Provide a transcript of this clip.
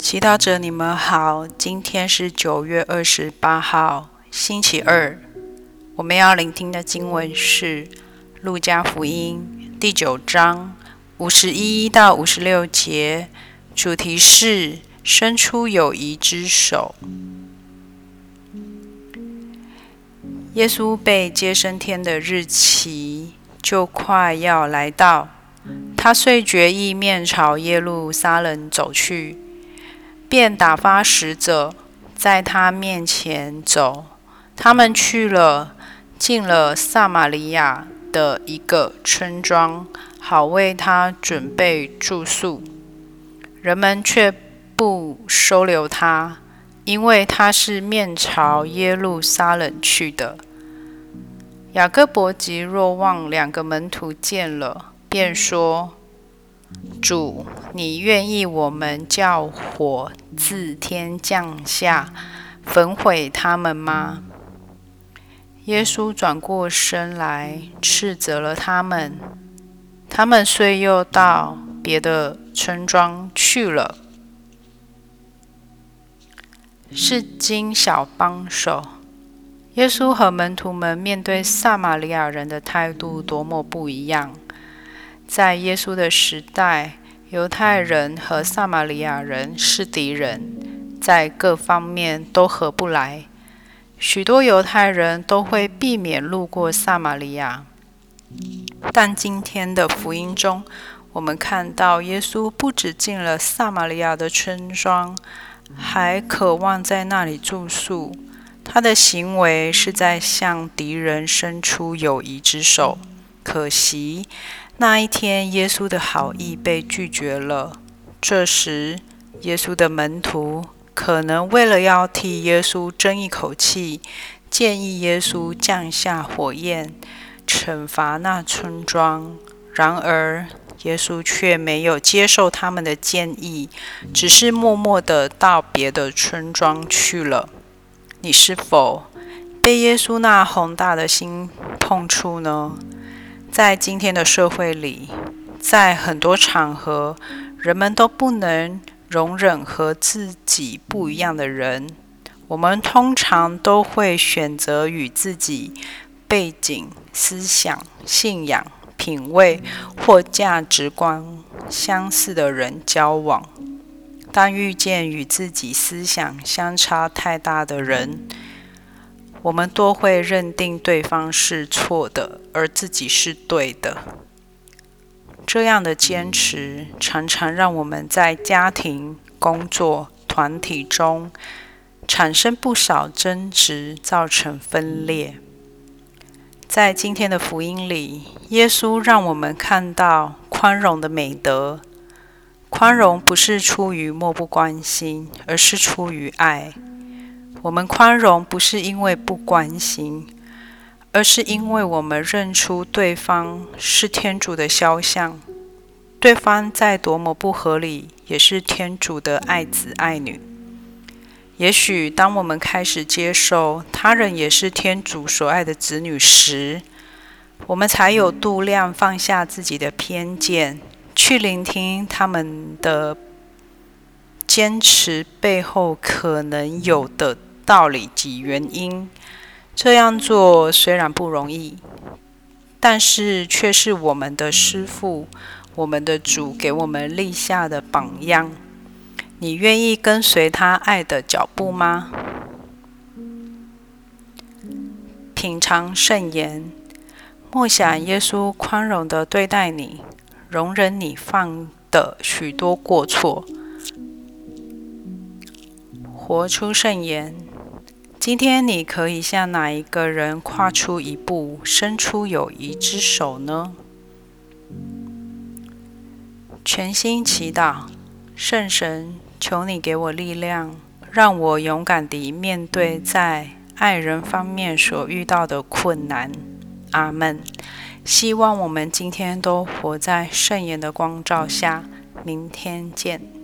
祈祷者，你们好。今天是九月二十八号，星期二。我们要聆听的经文是《路加福音》第九章五十一到五十六节，主题是“伸出友谊之手”。耶稣被接升天的日期就快要来到，他遂决意面朝耶路撒冷走去。便打发使者在他面前走，他们去了，进了撒玛利亚的一个村庄，好为他准备住宿。人们却不收留他，因为他是面朝耶路撒冷去的。雅各伯及若望两个门徒见了，便说。主，你愿意我们叫火自天降下，焚毁他们吗？耶稣转过身来，斥责了他们。他们遂又到别的村庄去了。是经小帮手，耶稣和门徒们面对撒玛利亚人的态度多么不一样。在耶稣的时代，犹太人和撒玛利亚人是敌人，在各方面都合不来。许多犹太人都会避免路过撒玛利亚。但今天的福音中，我们看到耶稣不只进了撒玛利亚的村庄，还渴望在那里住宿。他的行为是在向敌人伸出友谊之手。可惜。那一天，耶稣的好意被拒绝了。这时，耶稣的门徒可能为了要替耶稣争一口气，建议耶稣降下火焰，惩罚那村庄。然而，耶稣却没有接受他们的建议，只是默默地到别的村庄去了。你是否被耶稣那宏大的心碰触呢？在今天的社会里，在很多场合，人们都不能容忍和自己不一样的人。我们通常都会选择与自己背景、思想、信仰、品味或价值观相似的人交往。当遇见与自己思想相差太大的人，我们都会认定对方是错的，而自己是对的。这样的坚持常常让我们在家庭、工作、团体中产生不少争执，造成分裂。在今天的福音里，耶稣让我们看到宽容的美德。宽容不是出于漠不关心，而是出于爱。我们宽容不是因为不关心，而是因为我们认出对方是天主的肖像，对方再多么不合理，也是天主的爱子爱女。也许当我们开始接受他人也是天主所爱的子女时，我们才有度量放下自己的偏见，去聆听他们的坚持背后可能有的。道理及原因，这样做虽然不容易，但是却是我们的师父、我们的主给我们立下的榜样。你愿意跟随他爱的脚步吗？品尝圣言，默想耶稣宽容地对待你，容忍你犯的许多过错，活出圣言。今天你可以向哪一个人跨出一步，伸出友谊之手呢？全心祈祷，圣神，求你给我力量，让我勇敢地面对在爱人方面所遇到的困难。阿门。希望我们今天都活在圣言的光照下。明天见。